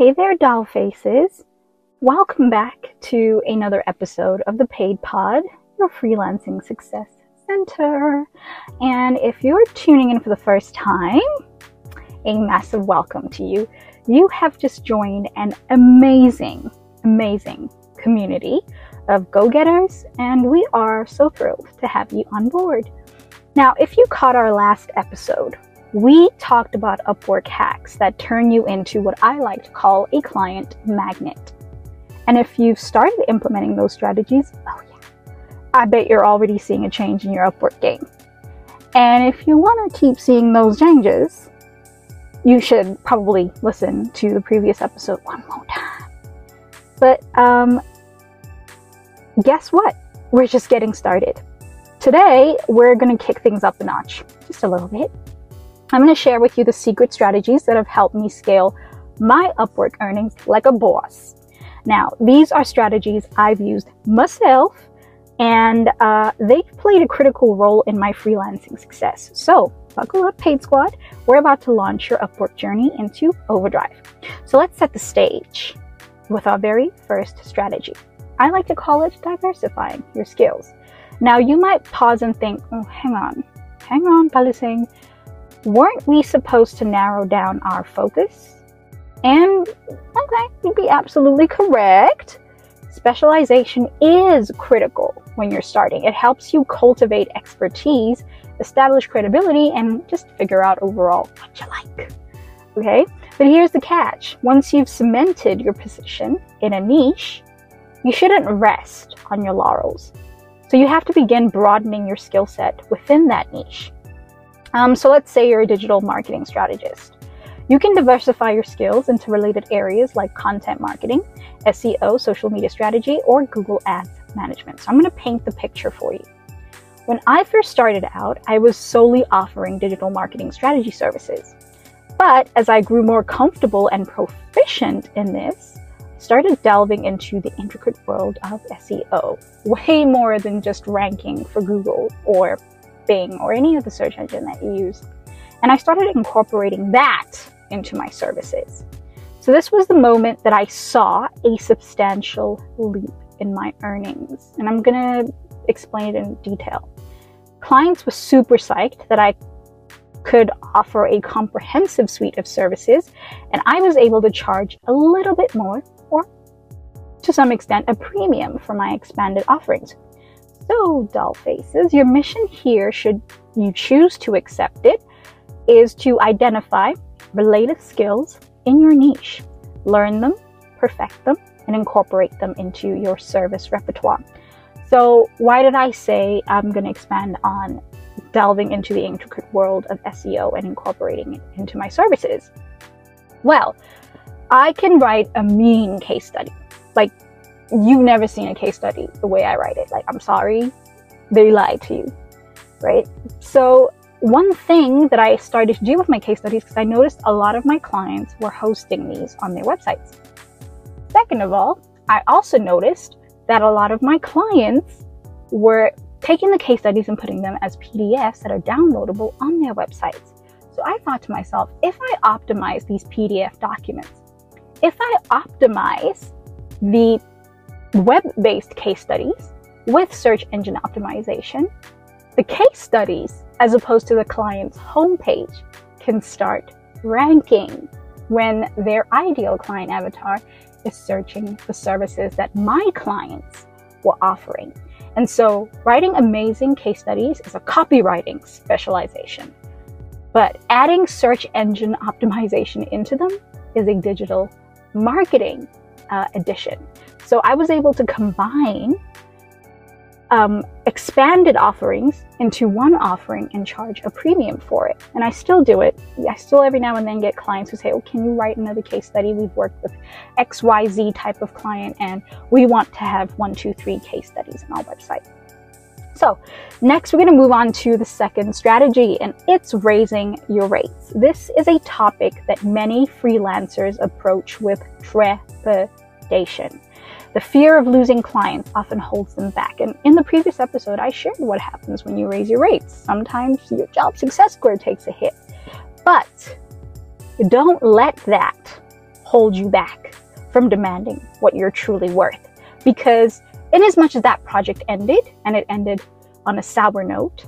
Hey there, doll faces. Welcome back to another episode of the Paid Pod, your freelancing success center. And if you're tuning in for the first time, a massive welcome to you. You have just joined an amazing, amazing community of go getters, and we are so thrilled to have you on board. Now, if you caught our last episode, we talked about Upwork hacks that turn you into what I like to call a client magnet. And if you've started implementing those strategies, oh yeah, I bet you're already seeing a change in your Upwork game. And if you want to keep seeing those changes, you should probably listen to the previous episode one more time. But um, guess what? We're just getting started. Today, we're going to kick things up a notch, just a little bit. I'm going to share with you the secret strategies that have helped me scale my Upwork earnings like a boss. Now, these are strategies I've used myself and uh, they've played a critical role in my freelancing success. So, buckle up, Paid Squad. We're about to launch your Upwork journey into overdrive. So, let's set the stage with our very first strategy. I like to call it diversifying your skills. Now, you might pause and think, oh, hang on, hang on, Palising weren't we supposed to narrow down our focus? And okay, you'd be absolutely correct. Specialization is critical when you're starting. It helps you cultivate expertise, establish credibility, and just figure out overall what you like. Okay? But here's the catch once you've cemented your position in a niche, you shouldn't rest on your laurels. So you have to begin broadening your skill set within that niche. Um, so let's say you're a digital marketing strategist. You can diversify your skills into related areas like content marketing, SEO, social media strategy, or Google Ads management. So I'm going to paint the picture for you. When I first started out, I was solely offering digital marketing strategy services. But as I grew more comfortable and proficient in this, I started delving into the intricate world of SEO, way more than just ranking for Google or Bing or any of the search engine that you use. And I started incorporating that into my services. So this was the moment that I saw a substantial leap in my earnings. And I'm going to explain it in detail. Clients were super psyched that I could offer a comprehensive suite of services, and I was able to charge a little bit more, or to some extent, a premium for my expanded offerings. So, doll faces, your mission here, should you choose to accept it, is to identify related skills in your niche, learn them, perfect them, and incorporate them into your service repertoire. So, why did I say I'm going to expand on delving into the intricate world of SEO and incorporating it into my services? Well, I can write a mean case study. Like, you've never seen a case study the way I write it. Like, I'm sorry, they lied to you, right? So, one thing that I started to do with my case studies, because I noticed a lot of my clients were hosting these on their websites. Second of all, I also noticed that a lot of my clients were taking the case studies and putting them as PDFs that are downloadable on their websites. So I thought to myself, if I optimize these PDF documents, if I optimize the web based case studies with search engine optimization, the case studies, as opposed to the client's homepage, can start ranking when their ideal client avatar is searching for services that my clients were offering. And so, writing amazing case studies is a copywriting specialization. But adding search engine optimization into them is a digital marketing uh, edition. So I was able to combine um, expanded offerings into one offering and charge a premium for it. And I still do it. I still every now and then get clients who say, Oh, can you write another case study? We've worked with XYZ type of client and we want to have one, two, three case studies on our website. So, next we're going to move on to the second strategy, and it's raising your rates. This is a topic that many freelancers approach with trepidation. The fear of losing clients often holds them back. And in the previous episode, I shared what happens when you raise your rates. Sometimes your job success score takes a hit. But don't let that hold you back from demanding what you're truly worth. Because in as much as that project ended and it ended on a sour note,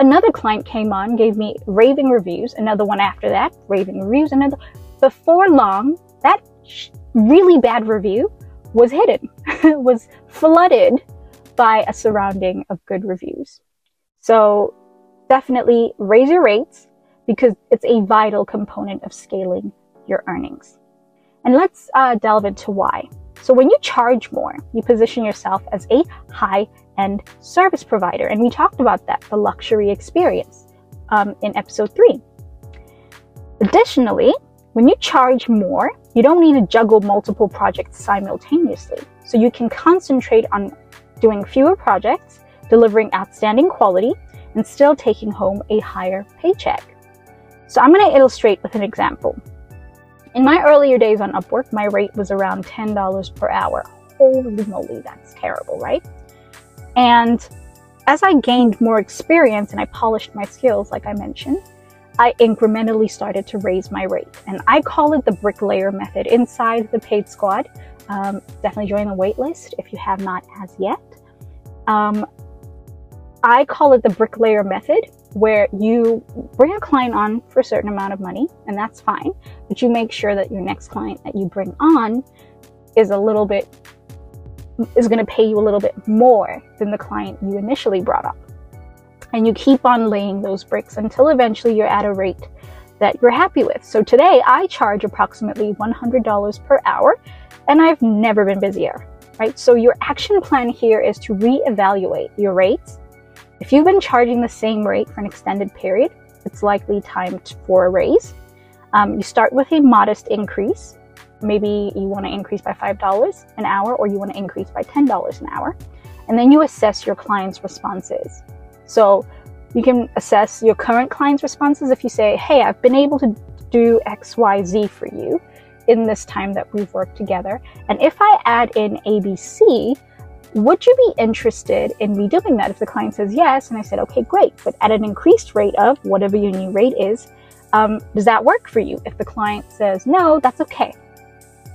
another client came on, gave me raving reviews, another one after that, raving reviews, another. Before long, that really bad review was hidden, was flooded by a surrounding of good reviews. So definitely raise your rates because it's a vital component of scaling your earnings. And let's uh, delve into why. So when you charge more, you position yourself as a high end service provider. And we talked about that, the luxury experience, um, in episode three. Additionally, when you charge more, you don't need to juggle multiple projects simultaneously. So you can concentrate on doing fewer projects, delivering outstanding quality, and still taking home a higher paycheck. So I'm going to illustrate with an example. In my earlier days on Upwork, my rate was around $10 per hour. Holy moly, that's terrible, right? And as I gained more experience and I polished my skills, like I mentioned, I incrementally started to raise my rate. And I call it the bricklayer method inside the paid squad. Um, definitely join the waitlist if you have not as yet. Um, I call it the bricklayer method, where you bring a client on for a certain amount of money, and that's fine, but you make sure that your next client that you bring on is a little bit is going to pay you a little bit more than the client you initially brought up. And you keep on laying those bricks until eventually you're at a rate that you're happy with. So today I charge approximately $100 per hour and I've never been busier, right? So your action plan here is to reevaluate your rates. If you've been charging the same rate for an extended period, it's likely time for a raise. Um, you start with a modest increase maybe you want to increase by $5 an hour or you want to increase by $10 an hour. And then you assess your client's responses. So you can assess your current client's responses if you say, Hey, I've been able to do XYZ for you in this time that we've worked together. And if I add in ABC, would you be interested in me doing that? If the client says yes, and I said, okay, great, but at an increased rate of whatever your new rate is, um, does that work for you? If the client says no, that's okay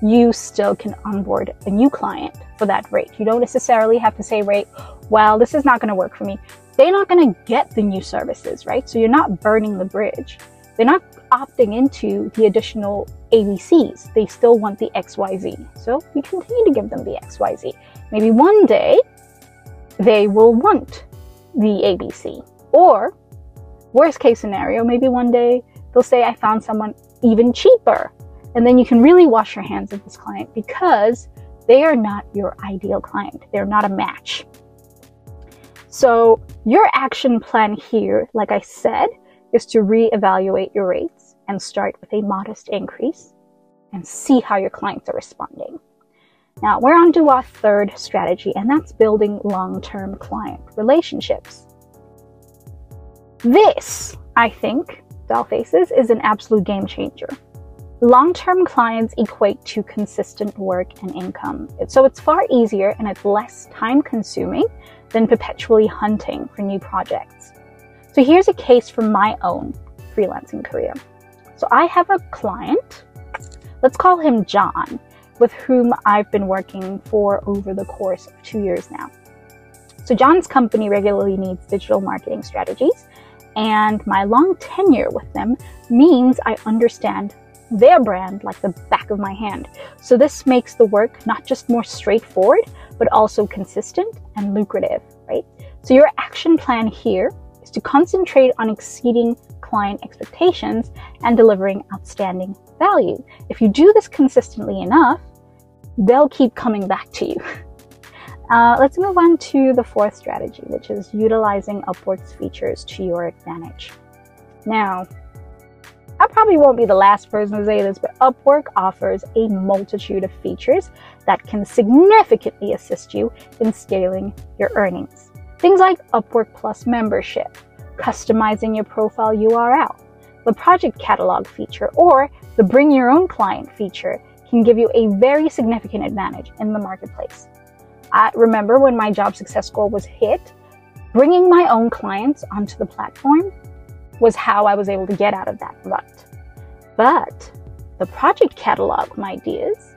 you still can onboard a new client for that rate. You don't necessarily have to say, rate, well, this is not going to work for me. They're not going to get the new services, right? So you're not burning the bridge. They're not opting into the additional ABCs. They still want the XYZ. So you continue to give them the XYZ. Maybe one day they will want the ABC. Or, worst case scenario, maybe one day they'll say, I found someone even cheaper and then you can really wash your hands of this client because they are not your ideal client. They're not a match. So, your action plan here, like I said, is to reevaluate your rates and start with a modest increase and see how your clients are responding. Now, we're on to our third strategy, and that's building long term client relationships. This, I think, doll faces, is an absolute game changer. Long term clients equate to consistent work and income. So it's far easier and it's less time consuming than perpetually hunting for new projects. So here's a case from my own freelancing career. So I have a client, let's call him John, with whom I've been working for over the course of two years now. So John's company regularly needs digital marketing strategies, and my long tenure with them means I understand their brand like the back of my hand. So this makes the work not just more straightforward, but also consistent and lucrative, right? So your action plan here is to concentrate on exceeding client expectations and delivering outstanding value. If you do this consistently enough, they'll keep coming back to you. Uh, let's move on to the fourth strategy, which is utilizing Upwork's features to your advantage. Now, I probably won't be the last person to say this, but Upwork offers a multitude of features that can significantly assist you in scaling your earnings. Things like Upwork Plus membership, customizing your profile URL, the project catalog feature, or the bring your own client feature can give you a very significant advantage in the marketplace. I remember when my job success goal was hit, bringing my own clients onto the platform was how I was able to get out of that rut. But the project catalog, my dears.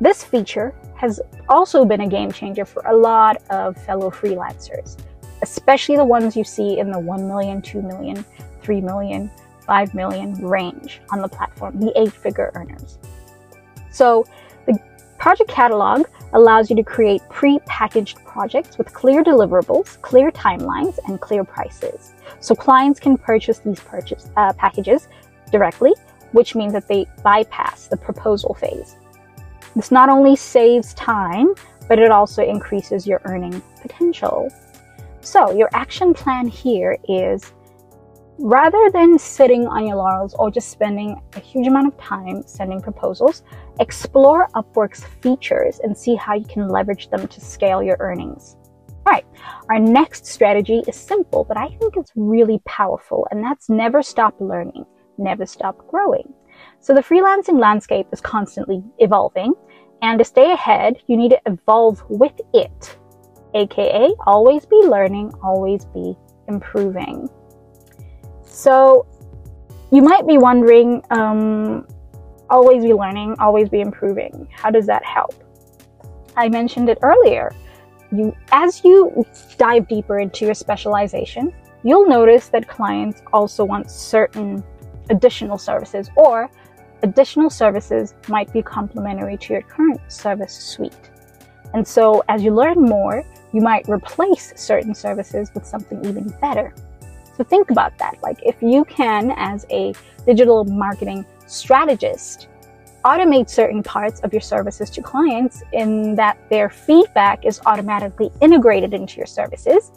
This feature has also been a game changer for a lot of fellow freelancers, especially the ones you see in the 1 million, 2 million, 3 million, 5 million range on the platform, the eight figure earners. So, project catalog allows you to create pre packaged projects with clear deliverables, clear timelines, and clear prices. So, clients can purchase these purchase, uh, packages directly, which means that they bypass the proposal phase. This not only saves time, but it also increases your earning potential. So, your action plan here is rather than sitting on your laurels or just spending a huge amount of time sending proposals, explore Upwork's features and see how you can leverage them to scale your earnings. All right, our next strategy is simple, but I think it's really powerful, and that's never stop learning, never stop growing. So the freelancing landscape is constantly evolving, and to stay ahead, you need to evolve with it, aka always be learning, always be improving. So you might be wondering, um, always be learning, always be improving. How does that help? I mentioned it earlier. You, as you dive deeper into your specialization, you'll notice that clients also want certain additional services or additional services might be complementary to your current service suite. And so as you learn more, you might replace certain services with something even better. So think about that. Like if you can, as a digital marketing strategist, automate certain parts of your services to clients in that their feedback is automatically integrated into your services,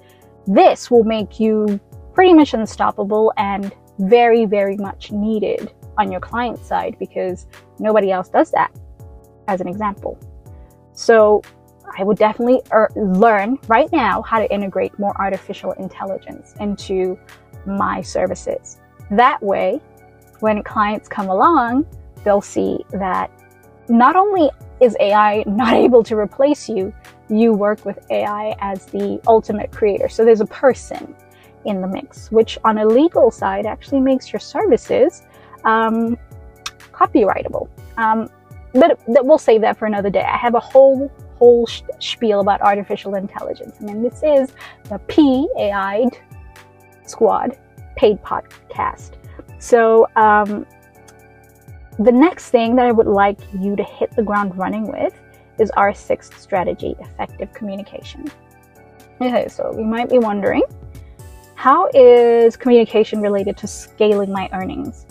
this will make you pretty much unstoppable and very, very much needed on your client side because nobody else does that, as an example. So I would definitely er- learn right now how to integrate more artificial intelligence into my services. That way, when clients come along, they'll see that not only is AI not able to replace you, you work with AI as the ultimate creator. So there's a person in the mix, which on a legal side actually makes your services um, copyrightable. Um, but, but we'll save that for another day. I have a whole whole spiel about artificial intelligence. I mean, this is the Paid Squad paid podcast. So, um, the next thing that I would like you to hit the ground running with is our sixth strategy effective communication. Okay, so you might be wondering how is communication related to scaling my earnings?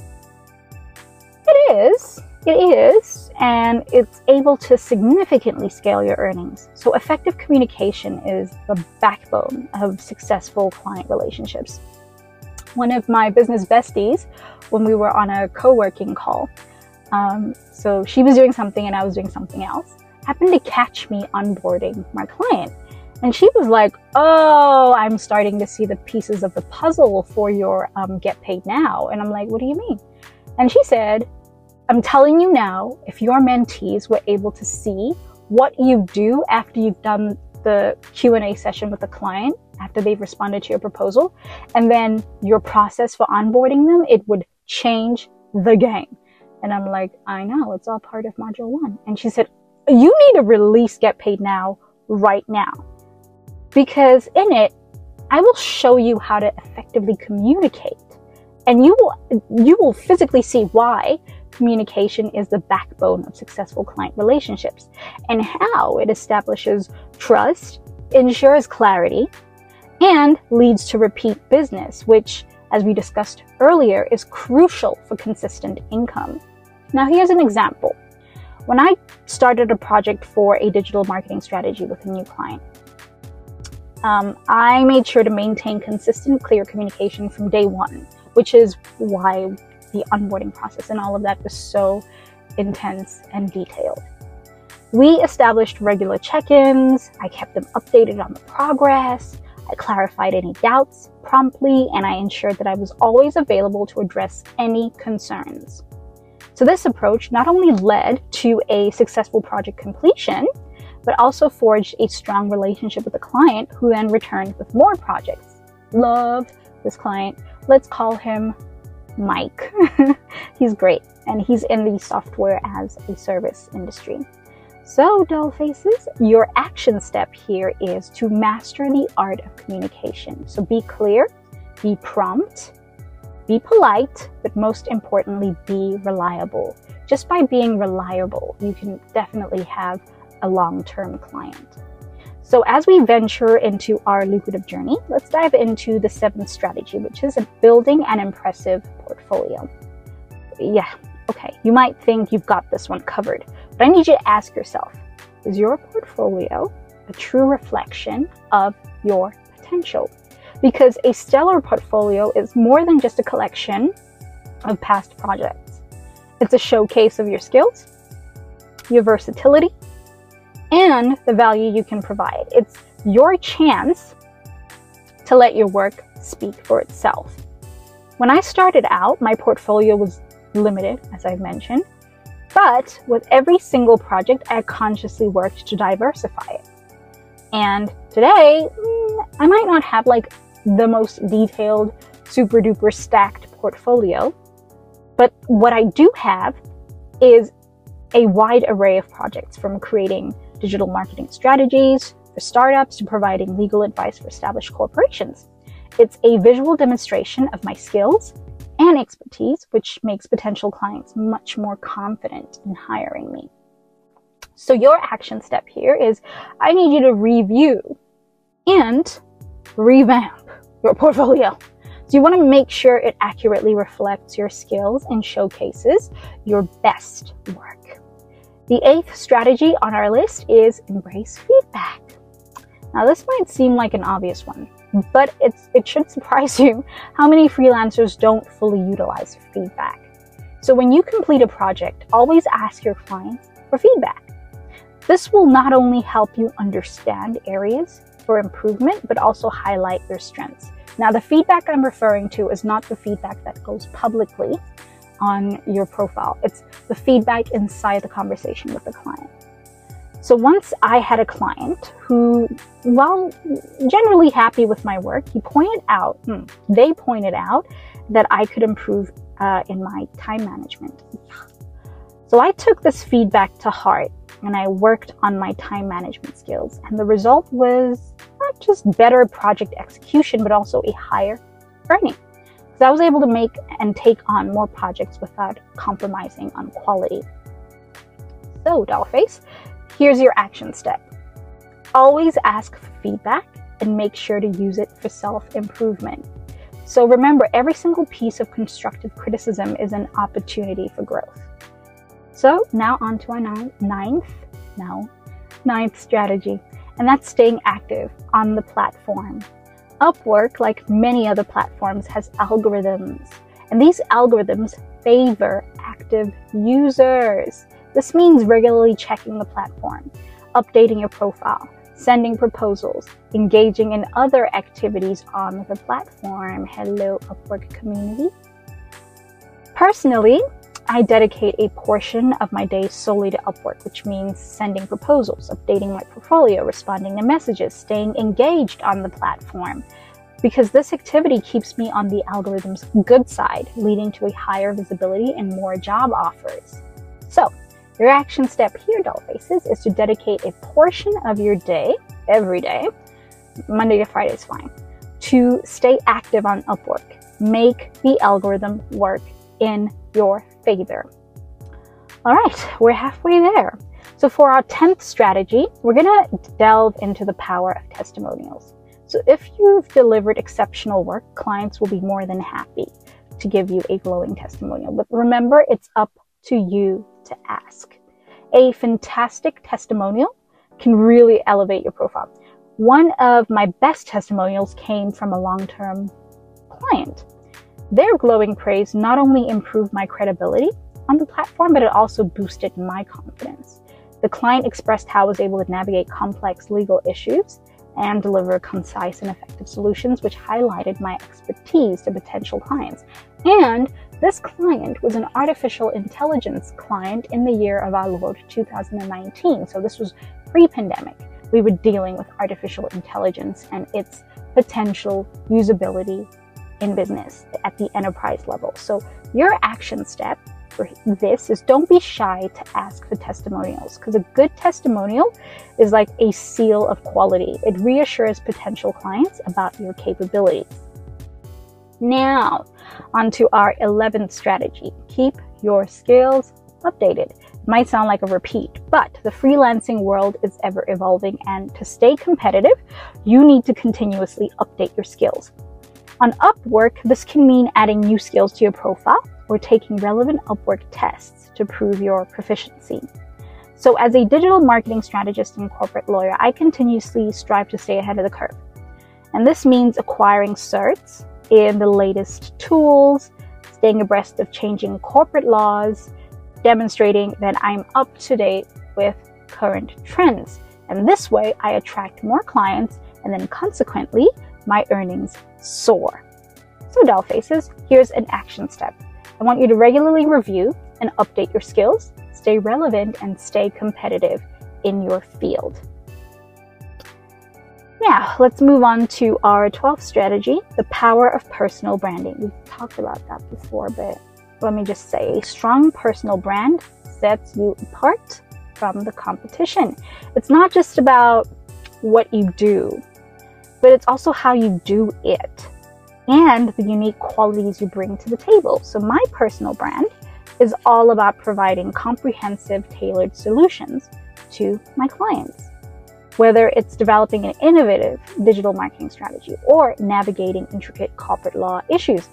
It is. It is, and it's able to significantly scale your earnings. So, effective communication is the backbone of successful client relationships. One of my business besties, when we were on a co working call, um, so she was doing something and I was doing something else, happened to catch me onboarding my client. And she was like, Oh, I'm starting to see the pieces of the puzzle for your um, Get Paid Now. And I'm like, What do you mean? And she said, I'm telling you now, if your mentees were able to see what you do after you've done the Q&A session with the client, after they've responded to your proposal, and then your process for onboarding them, it would change the game. And I'm like, I know, it's all part of module one. And she said, you need to release Get Paid Now right now. Because in it, I will show you how to effectively communicate. And you will, you will physically see why communication is the backbone of successful client relationships and how it establishes trust, ensures clarity, and leads to repeat business, which, as we discussed earlier, is crucial for consistent income. Now, here's an example. When I started a project for a digital marketing strategy with a new client, um, I made sure to maintain consistent, clear communication from day one, which is why the onboarding process and all of that was so intense and detailed. We established regular check ins, I kept them updated on the progress, I clarified any doubts promptly, and I ensured that I was always available to address any concerns. So, this approach not only led to a successful project completion, but also forged a strong relationship with the client who then returned with more projects. Loved this client. Let's call him Mike. he's great, and he's in the software as a service industry. So, doll faces, your action step here is to master the art of communication. So, be clear, be prompt, be polite, but most importantly, be reliable. Just by being reliable, you can definitely have a long term client. So, as we venture into our lucrative journey, let's dive into the seventh strategy, which is building an impressive portfolio. Yeah, okay, you might think you've got this one covered, but I need you to ask yourself is your portfolio a true reflection of your potential? Because a stellar portfolio is more than just a collection of past projects, it's a showcase of your skills, your versatility, and the value you can provide. It's your chance to let your work speak for itself. When I started out, my portfolio was limited, as I've mentioned, but with every single project, I consciously worked to diversify it. And today, mm, I might not have like the most detailed, super duper stacked portfolio, but what I do have is a wide array of projects from creating digital marketing strategies for startups to providing legal advice for established corporations. It's a visual demonstration of my skills and expertise, which makes potential clients much more confident in hiring me. So, your action step here is I need you to review and revamp your portfolio. So, you want to make sure it accurately reflects your skills and showcases your best work. The eighth strategy on our list is embrace feedback. Now, this might seem like an obvious one, but it should surprise you how many freelancers don't fully utilize feedback. So, when you complete a project, always ask your clients for feedback. This will not only help you understand areas for improvement, but also highlight your strengths. Now, the feedback I'm referring to is not the feedback that goes publicly on your profile. It's the feedback inside the conversation with the client. So once I had a client who, while generally happy with my work, he pointed out, hmm, they pointed out that I could improve uh, in my time management. So I took this feedback to heart and I worked on my time management skills. And the result was not just better project execution, but also a higher earning. So I was able to make and take on more projects without compromising on quality. So, Dollface, here's your action step. Always ask for feedback and make sure to use it for self improvement. So remember, every single piece of constructive criticism is an opportunity for growth. So now on to our ninth, no, ninth strategy, and that's staying active on the platform. Upwork, like many other platforms, has algorithms, and these algorithms favor active users. This means regularly checking the platform, updating your profile, sending proposals, engaging in other activities on the platform. Hello, Upwork community. Personally, I dedicate a portion of my day solely to Upwork, which means sending proposals, updating my portfolio, responding to messages, staying engaged on the platform. Because this activity keeps me on the algorithm's good side, leading to a higher visibility and more job offers. So, your action step here, doll faces, is to dedicate a portion of your day, every day, Monday to Friday is fine, to stay active on Upwork. Make the algorithm work in your favor. All right, we're halfway there. So, for our 10th strategy, we're going to delve into the power of testimonials. So, if you've delivered exceptional work, clients will be more than happy to give you a glowing testimonial. But remember, it's up to you to ask. A fantastic testimonial can really elevate your profile. One of my best testimonials came from a long term client. Their glowing praise not only improved my credibility on the platform, but it also boosted my confidence. The client expressed how I was able to navigate complex legal issues and deliver concise and effective solutions, which highlighted my expertise to potential clients. And this client was an artificial intelligence client in the year of our Lord 2019. So this was pre pandemic. We were dealing with artificial intelligence and its potential usability in business at the enterprise level. So, your action step for this is don't be shy to ask for testimonials because a good testimonial is like a seal of quality. It reassures potential clients about your capabilities. Now, onto our 11th strategy keep your skills updated. It might sound like a repeat, but the freelancing world is ever evolving, and to stay competitive, you need to continuously update your skills. On Upwork, this can mean adding new skills to your profile or taking relevant Upwork tests to prove your proficiency. So, as a digital marketing strategist and corporate lawyer, I continuously strive to stay ahead of the curve. And this means acquiring certs in the latest tools, staying abreast of changing corporate laws, demonstrating that I'm up to date with current trends. And this way, I attract more clients, and then consequently, my earnings soar. So, doll faces, here's an action step. I want you to regularly review and update your skills, stay relevant, and stay competitive in your field. Now, let's move on to our 12th strategy the power of personal branding. We've talked about that before, but let me just say a strong personal brand sets you apart from the competition. It's not just about what you do, but it's also how you do it and the unique qualities you bring to the table. So, my personal brand is all about providing comprehensive, tailored solutions to my clients. Whether it's developing an innovative digital marketing strategy or navigating intricate corporate law issues.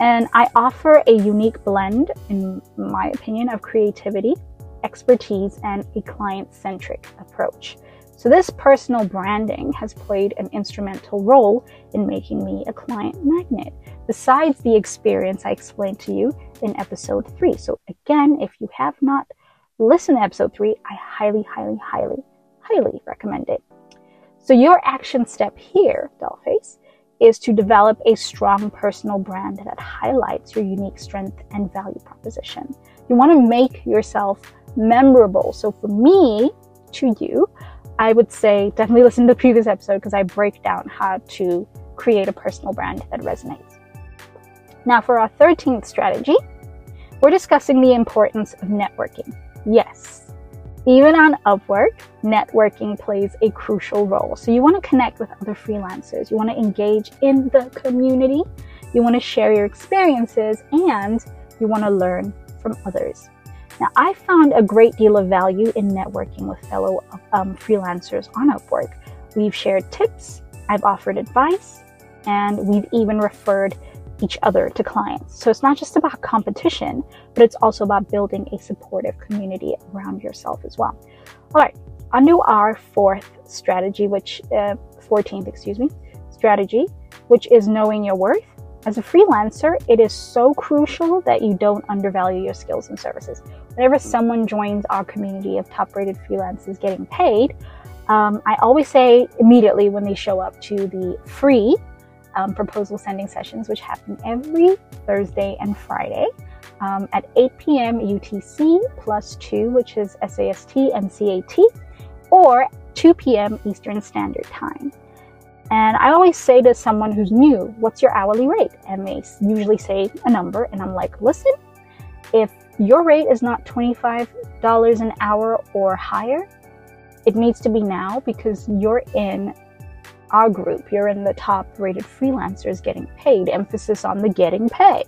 And I offer a unique blend, in my opinion, of creativity, expertise, and a client centric approach. So, this personal branding has played an instrumental role in making me a client magnet, besides the experience I explained to you in episode three. So, again, if you have not listened to episode three, I highly, highly, highly, highly recommend it. So, your action step here, Dollface, is to develop a strong personal brand that highlights your unique strength and value proposition. You want to make yourself memorable. So, for me, to you, I would say definitely listen to the previous episode because I break down how to create a personal brand that resonates. Now, for our 13th strategy, we're discussing the importance of networking. Yes, even on Upwork, networking plays a crucial role. So, you want to connect with other freelancers, you want to engage in the community, you want to share your experiences, and you want to learn from others. Now, I found a great deal of value in networking with fellow um, freelancers on Upwork. We've shared tips, I've offered advice, and we've even referred each other to clients. So it's not just about competition, but it's also about building a supportive community around yourself as well. All right, on to our fourth strategy, which, uh, 14th, excuse me, strategy, which is knowing your worth. As a freelancer, it is so crucial that you don't undervalue your skills and services. Whenever someone joins our community of top rated freelancers getting paid, um, I always say immediately when they show up to the free um, proposal sending sessions, which happen every Thursday and Friday um, at 8 p.m. UTC plus 2, which is SAST and CAT, or 2 p.m. Eastern Standard Time. And I always say to someone who's new, What's your hourly rate? And they usually say a number, and I'm like, Listen, if your rate is not $25 an hour or higher, it needs to be now because you're in our group. You're in the top rated freelancers getting paid, emphasis on the getting paid.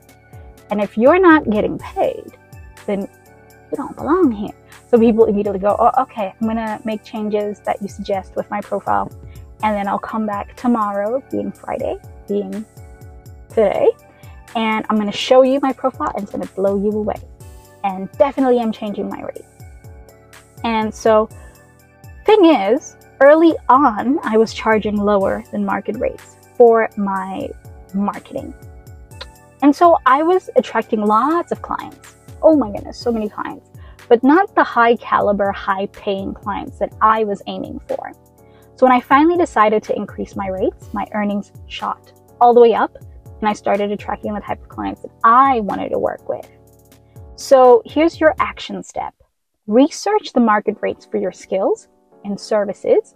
And if you're not getting paid, then you don't belong here. So people immediately go, oh, okay, I'm gonna make changes that you suggest with my profile. And then I'll come back tomorrow, being Friday, being today, and I'm gonna show you my profile and it's gonna blow you away and definitely am changing my rate. And so, thing is, early on, I was charging lower than market rates for my marketing. And so I was attracting lots of clients. Oh my goodness, so many clients, but not the high caliber, high paying clients that I was aiming for. So when I finally decided to increase my rates, my earnings shot all the way up, and I started attracting the type of clients that I wanted to work with. So here's your action step research the market rates for your skills and services,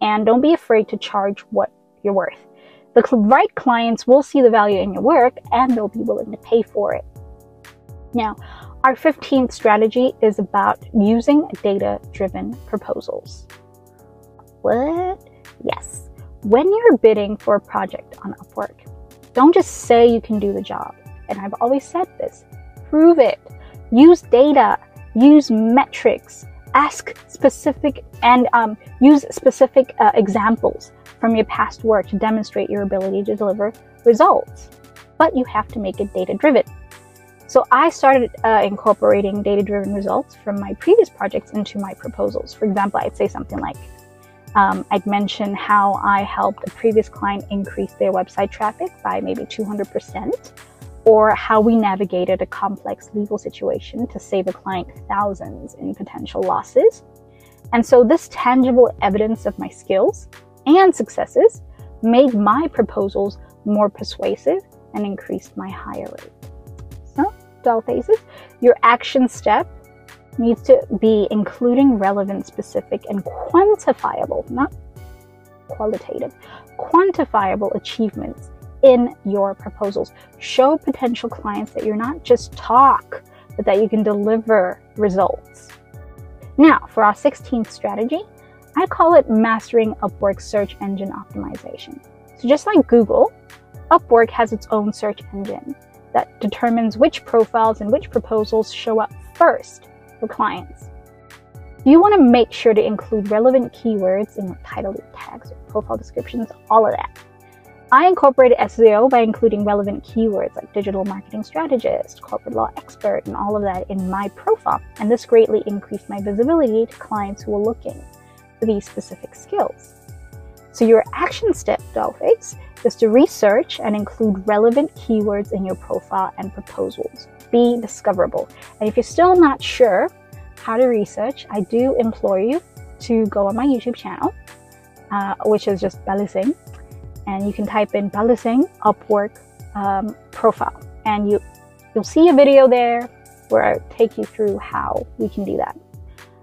and don't be afraid to charge what you're worth. The right clients will see the value in your work and they'll be willing to pay for it. Now, our 15th strategy is about using data driven proposals. What? Yes. When you're bidding for a project on Upwork, don't just say you can do the job. And I've always said this prove it. Use data, use metrics, ask specific and um, use specific uh, examples from your past work to demonstrate your ability to deliver results. But you have to make it data driven. So I started uh, incorporating data driven results from my previous projects into my proposals. For example, I'd say something like, um, I'd mention how I helped a previous client increase their website traffic by maybe 200%, or how we navigated a complex legal situation to save a client thousands in potential losses. And so, this tangible evidence of my skills and successes made my proposals more persuasive and increased my hire rate So, dull faces, your action step needs to be including relevant, specific, and quantifiable, not qualitative, quantifiable achievements in your proposals. Show potential clients that you're not just talk, but that you can deliver results. Now, for our 16th strategy, I call it mastering Upwork search engine optimization. So, just like Google, Upwork has its own search engine that determines which profiles and which proposals show up first for clients. You want to make sure to include relevant keywords in your title, tags, profile descriptions, all of that. I incorporated SEO by including relevant keywords like digital marketing strategist, corporate law expert, and all of that in my profile. And this greatly increased my visibility to clients who are looking for these specific skills. So your action step, Dollface, is to research and include relevant keywords in your profile and proposals. Be discoverable. And if you're still not sure how to research, I do implore you to go on my YouTube channel, uh, which is just Balising, and you can type in balancing Upwork um, profile, and you you'll see a video there where I take you through how we can do that.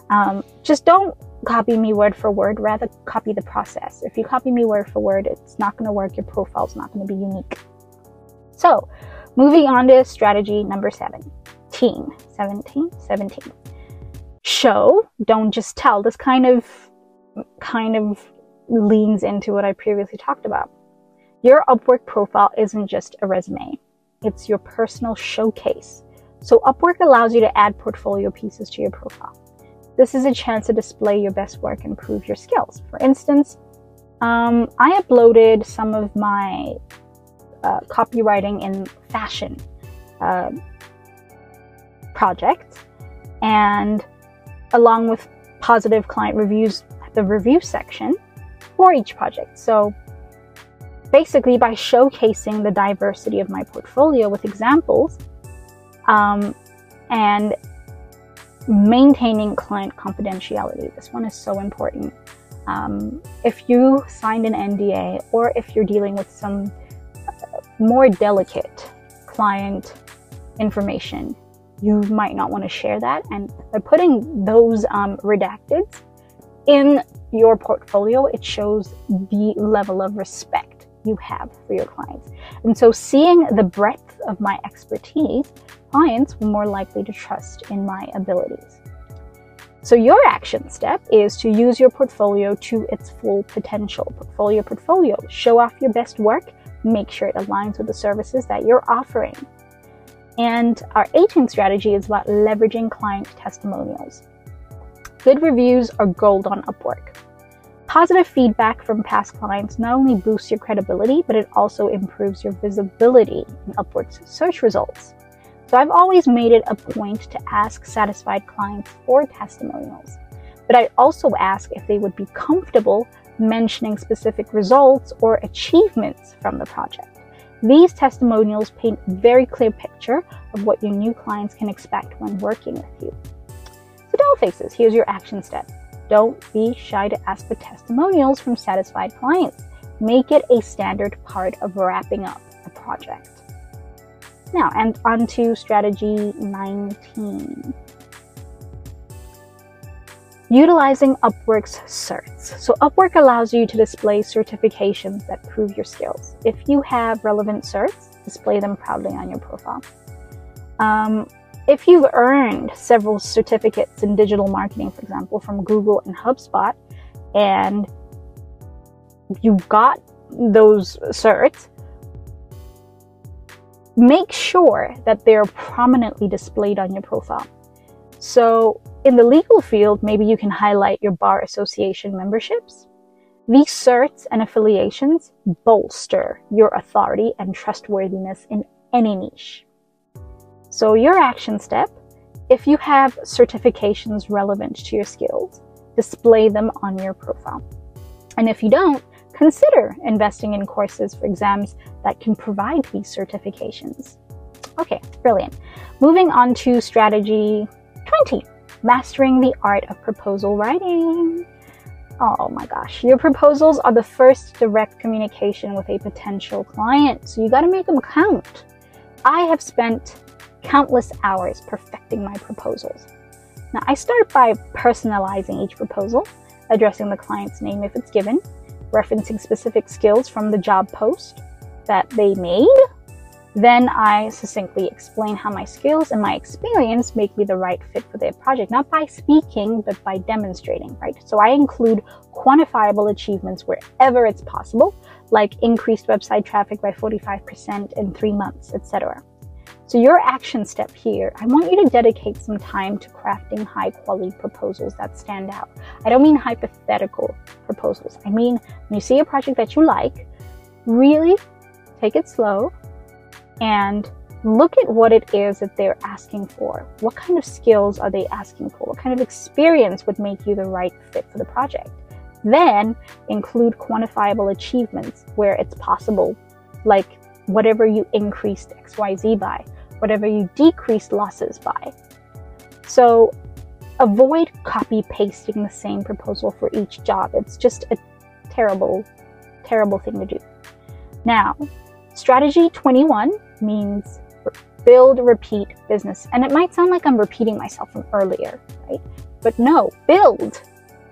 Um, just don't copy me word for word, rather copy the process. If you copy me word for word, it's not going to work. Your profile's not going to be unique. So, moving on to strategy number 17. 17, 17. Show, don't just tell. This kind of kind of leans into what I previously talked about. Your Upwork profile isn't just a resume. It's your personal showcase. So Upwork allows you to add portfolio pieces to your profile. This is a chance to display your best work and prove your skills. For instance, um, I uploaded some of my uh, copywriting in fashion uh, projects, and along with positive client reviews, the review section for each project. So basically, by showcasing the diversity of my portfolio with examples um, and maintaining client confidentiality. This one is so important. Um, if you signed an NDA or if you're dealing with some more delicate client information, you might not want to share that. And by putting those um, redacted in your portfolio, it shows the level of respect you have for your clients. And so, seeing the breadth of my expertise clients were more likely to trust in my abilities. So, your action step is to use your portfolio to its full potential. Portfolio, portfolio, show off your best work, make sure it aligns with the services that you're offering. And our 18th strategy is about leveraging client testimonials. Good reviews are gold on Upwork. Positive feedback from past clients not only boosts your credibility, but it also improves your visibility in Upwork's search results. So I've always made it a point to ask satisfied clients for testimonials. But I also ask if they would be comfortable mentioning specific results or achievements from the project. These testimonials paint a very clear picture of what your new clients can expect when working with you. So, doll faces, here's your action step. Don't be shy to ask for testimonials from satisfied clients. Make it a standard part of wrapping up a project. Now, and on to strategy 19. utilizing Upwork's certs. So Upwork allows you to display certifications that prove your skills. If you have relevant certs, display them proudly on your profile. Um, if you've earned several certificates in digital marketing, for example, from Google and HubSpot, and you got those certs, make sure that they're prominently displayed on your profile. So, in the legal field, maybe you can highlight your bar association memberships. These certs and affiliations bolster your authority and trustworthiness in any niche. So, your action step if you have certifications relevant to your skills, display them on your profile. And if you don't, consider investing in courses for exams that can provide these certifications. Okay, brilliant. Moving on to strategy 20 Mastering the Art of Proposal Writing. Oh my gosh, your proposals are the first direct communication with a potential client, so you gotta make them count. I have spent countless hours perfecting my proposals. Now, I start by personalizing each proposal, addressing the client's name if it's given, referencing specific skills from the job post that they made. Then I succinctly explain how my skills and my experience make me the right fit for their project, not by speaking, but by demonstrating, right? So I include quantifiable achievements wherever it's possible, like increased website traffic by 45% in three months, etc. So, your action step here, I want you to dedicate some time to crafting high quality proposals that stand out. I don't mean hypothetical proposals. I mean, when you see a project that you like, really take it slow and look at what it is that they're asking for. What kind of skills are they asking for? What kind of experience would make you the right fit for the project? Then include quantifiable achievements where it's possible, like whatever you increased XYZ by whatever you decrease losses by. So avoid copy pasting the same proposal for each job. It's just a terrible, terrible thing to do. Now, strategy 21 means build, repeat business. And it might sound like I'm repeating myself from earlier, right? But no, build,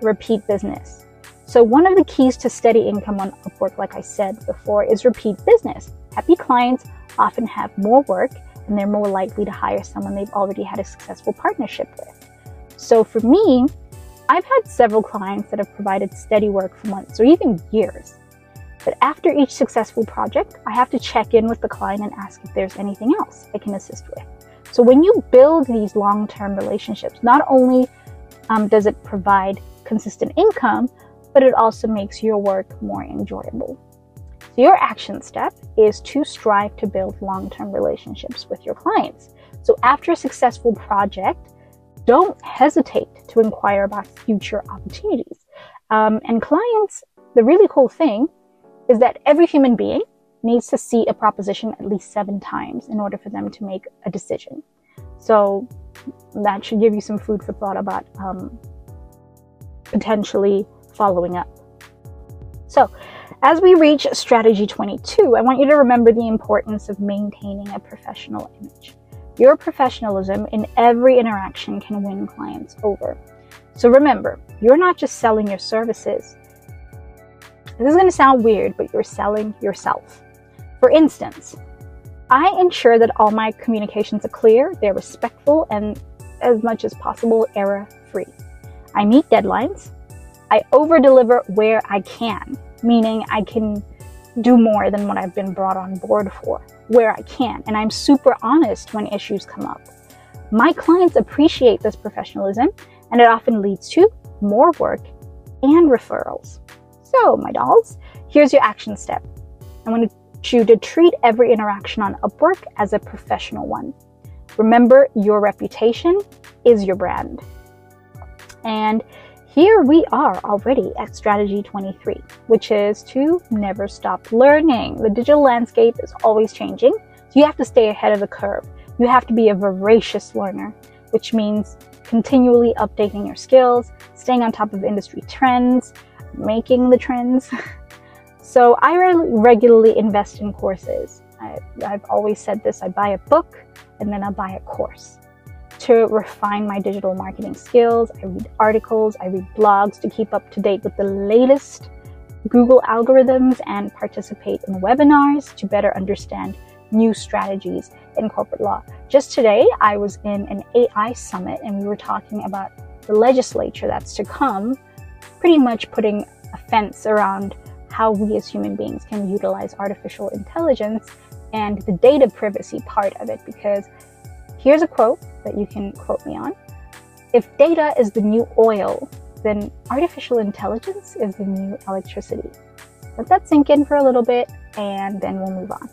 repeat business. So, one of the keys to steady income on Upwork, like I said before, is repeat business. Happy clients often have more work and they're more likely to hire someone they've already had a successful partnership with. So for me, I've had several clients that have provided steady work for months or even years. But after each successful project, I have to check in with the client and ask if there's anything else I can assist with. So when you build these long term relationships, not only um, does it provide consistent income, but it also makes your work more enjoyable. Your action step is to strive to build long term relationships with your clients. So, after a successful project, don't hesitate to inquire about future opportunities. Um, and clients, the really cool thing is that every human being needs to see a proposition at least seven times in order for them to make a decision. So, that should give you some food for thought about um, potentially following up. So, as we reach strategy 22, I want you to remember the importance of maintaining a professional image. Your professionalism in every interaction can win clients over. So remember, you're not just selling your services. This is going to sound weird, but you're selling yourself. For instance, I ensure that all my communications are clear, they're respectful, and as much as possible, error free. I meet deadlines. I over deliver where I can meaning I can do more than what I've been brought on board for, where I can. And I'm super honest when issues come up. My clients appreciate this professionalism, and it often leads to more work and referrals. So, my dolls, here's your action step. I want you to treat every interaction on Upwork as a professional one. Remember, your reputation is your brand. And here we are already at strategy 23, which is to never stop learning. The digital landscape is always changing, so you have to stay ahead of the curve. You have to be a voracious learner, which means continually updating your skills, staying on top of industry trends, making the trends. so I re- regularly invest in courses. I, I've always said this I buy a book and then I buy a course to refine my digital marketing skills. I read articles, I read blogs to keep up to date with the latest Google algorithms and participate in webinars to better understand new strategies in corporate law. Just today, I was in an AI summit and we were talking about the legislature that's to come, pretty much putting a fence around how we as human beings can utilize artificial intelligence and the data privacy part of it. Because here's a quote that you can quote me on If data is the new oil, then artificial intelligence is the new electricity. Let that sink in for a little bit and then we'll move on.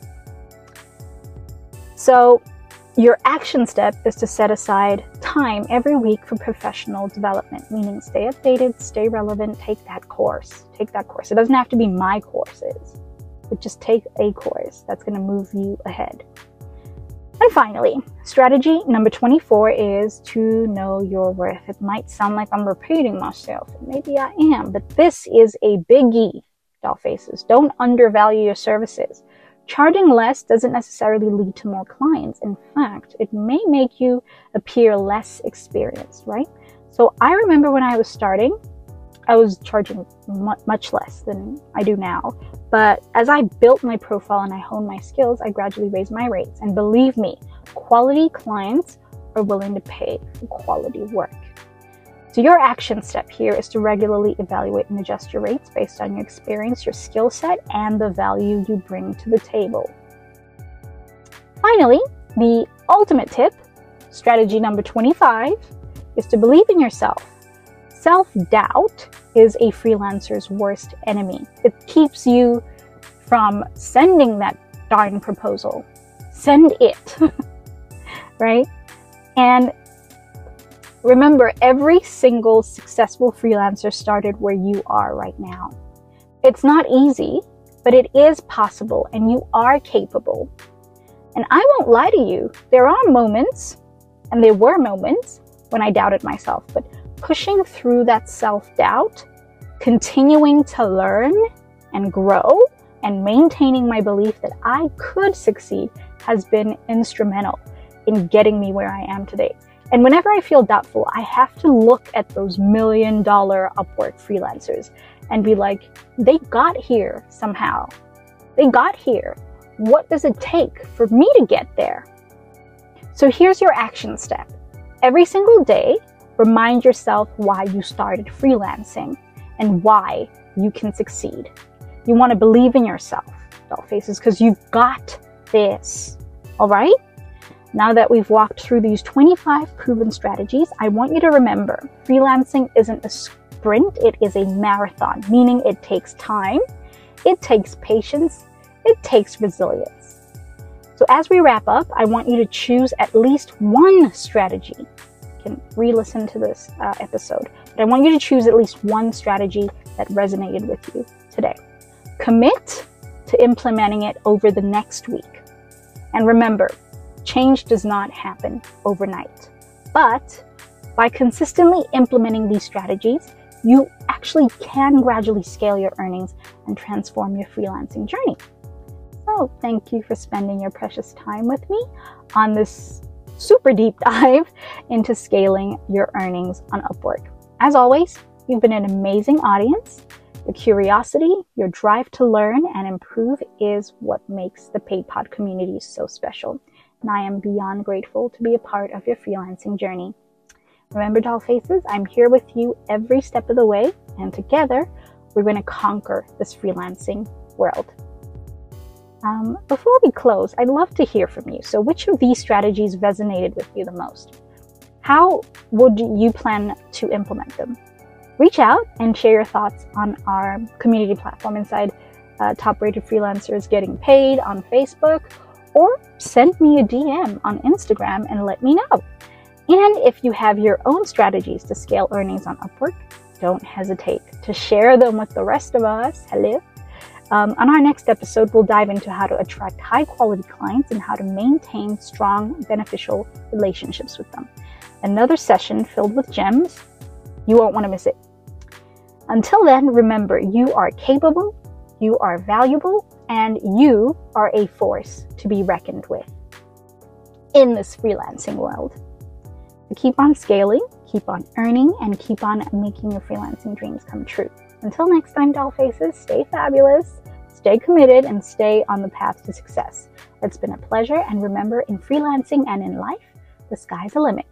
So, your action step is to set aside time every week for professional development, meaning stay updated, stay relevant, take that course. Take that course. It doesn't have to be my courses, but just take a course that's going to move you ahead. And finally, strategy number 24 is to know your worth. It might sound like I'm repeating myself, maybe I am, but this is a biggie, doll faces. Don't undervalue your services. Charging less doesn't necessarily lead to more clients. In fact, it may make you appear less experienced, right? So I remember when I was starting, I was charging much less than I do now. But as I built my profile and I honed my skills, I gradually raised my rates. And believe me, quality clients are willing to pay for quality work. So your action step here is to regularly evaluate and adjust your rates based on your experience, your skill set, and the value you bring to the table. Finally, the ultimate tip, strategy number 25, is to believe in yourself. Self doubt is a freelancer's worst enemy. It keeps you from sending that darn proposal. Send it, right? And Remember, every single successful freelancer started where you are right now. It's not easy, but it is possible and you are capable. And I won't lie to you, there are moments, and there were moments when I doubted myself, but pushing through that self doubt, continuing to learn and grow, and maintaining my belief that I could succeed has been instrumental in getting me where I am today. And whenever I feel doubtful, I have to look at those million dollar Upwork freelancers and be like, they got here somehow. They got here. What does it take for me to get there? So here's your action step. Every single day, remind yourself why you started freelancing and why you can succeed. You want to believe in yourself, doll faces, because you've got this. All right? Now that we've walked through these 25 proven strategies, I want you to remember freelancing isn't a sprint, it is a marathon, meaning it takes time, it takes patience, it takes resilience. So, as we wrap up, I want you to choose at least one strategy. Can re listen to this uh, episode, but I want you to choose at least one strategy that resonated with you today. Commit to implementing it over the next week. And remember, Change does not happen overnight. But by consistently implementing these strategies, you actually can gradually scale your earnings and transform your freelancing journey. So, thank you for spending your precious time with me on this super deep dive into scaling your earnings on Upwork. As always, you've been an amazing audience. Your curiosity, your drive to learn and improve is what makes the Paid Pod community so special and I am beyond grateful to be a part of your freelancing journey. Remember, doll faces, I'm here with you every step of the way, and together we're going to conquer this freelancing world. Um, before we close, I'd love to hear from you. So, which of these strategies resonated with you the most? How would you plan to implement them? Reach out and share your thoughts on our community platform inside uh, Top Rated Freelancers Getting Paid on Facebook or send me a DM on Instagram and let me know. And if you have your own strategies to scale earnings on Upwork, don't hesitate to share them with the rest of us. Hello. Um, on our next episode, we'll dive into how to attract high quality clients and how to maintain strong, beneficial relationships with them. Another session filled with gems. You won't want to miss it. Until then, remember you are capable, you are valuable, and you are a force to be reckoned with in this freelancing world. Keep on scaling, keep on earning, and keep on making your freelancing dreams come true. Until next time, doll faces, stay fabulous, stay committed, and stay on the path to success. It's been a pleasure, and remember, in freelancing and in life, the sky's the limit.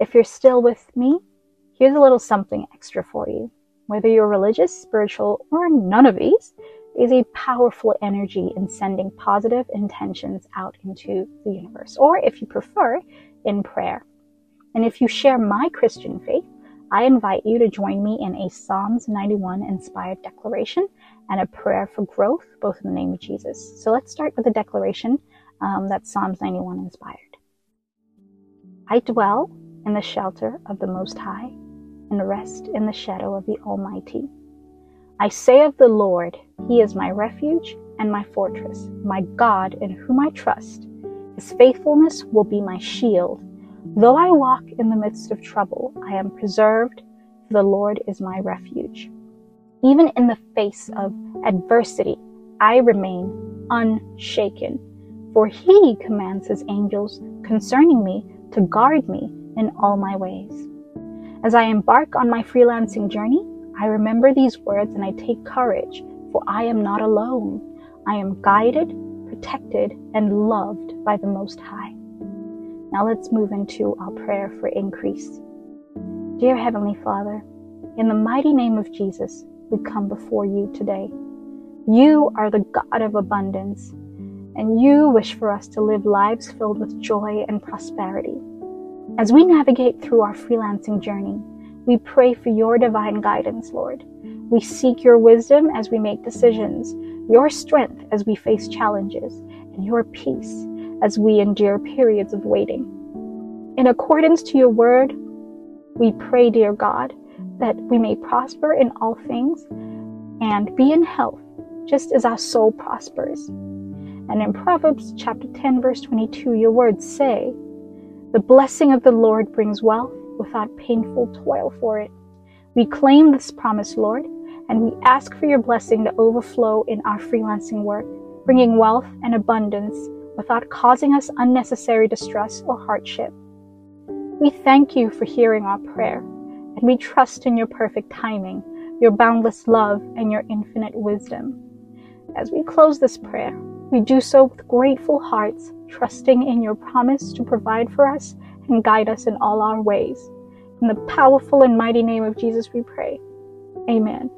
If you're still with me, here's a little something extra for you. Whether you're religious, spiritual, or none of these, is a powerful energy in sending positive intentions out into the universe, or if you prefer, in prayer. And if you share my Christian faith, I invite you to join me in a Psalms 91 inspired declaration and a prayer for growth, both in the name of Jesus. So let's start with a declaration um, Psalms 91 inspired. I dwell in the shelter of the Most High and rest in the shadow of the Almighty. I say of the Lord, He is my refuge and my fortress, my God in whom I trust. His faithfulness will be my shield. Though I walk in the midst of trouble, I am preserved, for the Lord is my refuge. Even in the face of adversity, I remain unshaken, for He commands His angels concerning me to guard me in all my ways. As I embark on my freelancing journey, I remember these words and I take courage, for I am not alone. I am guided, protected, and loved by the Most High. Now let's move into our prayer for increase. Dear Heavenly Father, in the mighty name of Jesus, we come before you today. You are the God of abundance, and you wish for us to live lives filled with joy and prosperity. As we navigate through our freelancing journey, we pray for your divine guidance, Lord. We seek your wisdom as we make decisions, your strength as we face challenges, and your peace as we endure periods of waiting. In accordance to your word, we pray, dear God, that we may prosper in all things and be in health, just as our soul prospers. And in Proverbs chapter 10, verse 22, your words say, the blessing of the Lord brings wealth without painful toil for it. We claim this promise, Lord, and we ask for your blessing to overflow in our freelancing work, bringing wealth and abundance without causing us unnecessary distress or hardship. We thank you for hearing our prayer, and we trust in your perfect timing, your boundless love, and your infinite wisdom. As we close this prayer, we do so with grateful hearts, trusting in your promise to provide for us and guide us in all our ways. In the powerful and mighty name of Jesus, we pray. Amen.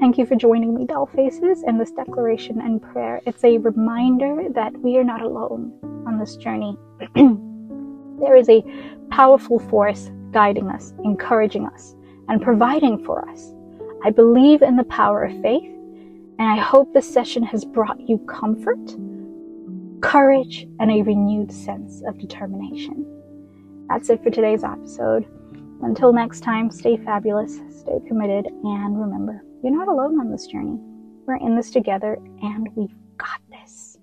Thank you for joining me, Doll Faces, in this declaration and prayer. It's a reminder that we are not alone on this journey. there is a powerful force guiding us, encouraging us, and providing for us. I believe in the power of faith and I hope this session has brought you comfort, courage, and a renewed sense of determination. That's it for today's episode. Until next time, stay fabulous, stay committed, and remember, you're not alone on this journey. We're in this together, and we've got this.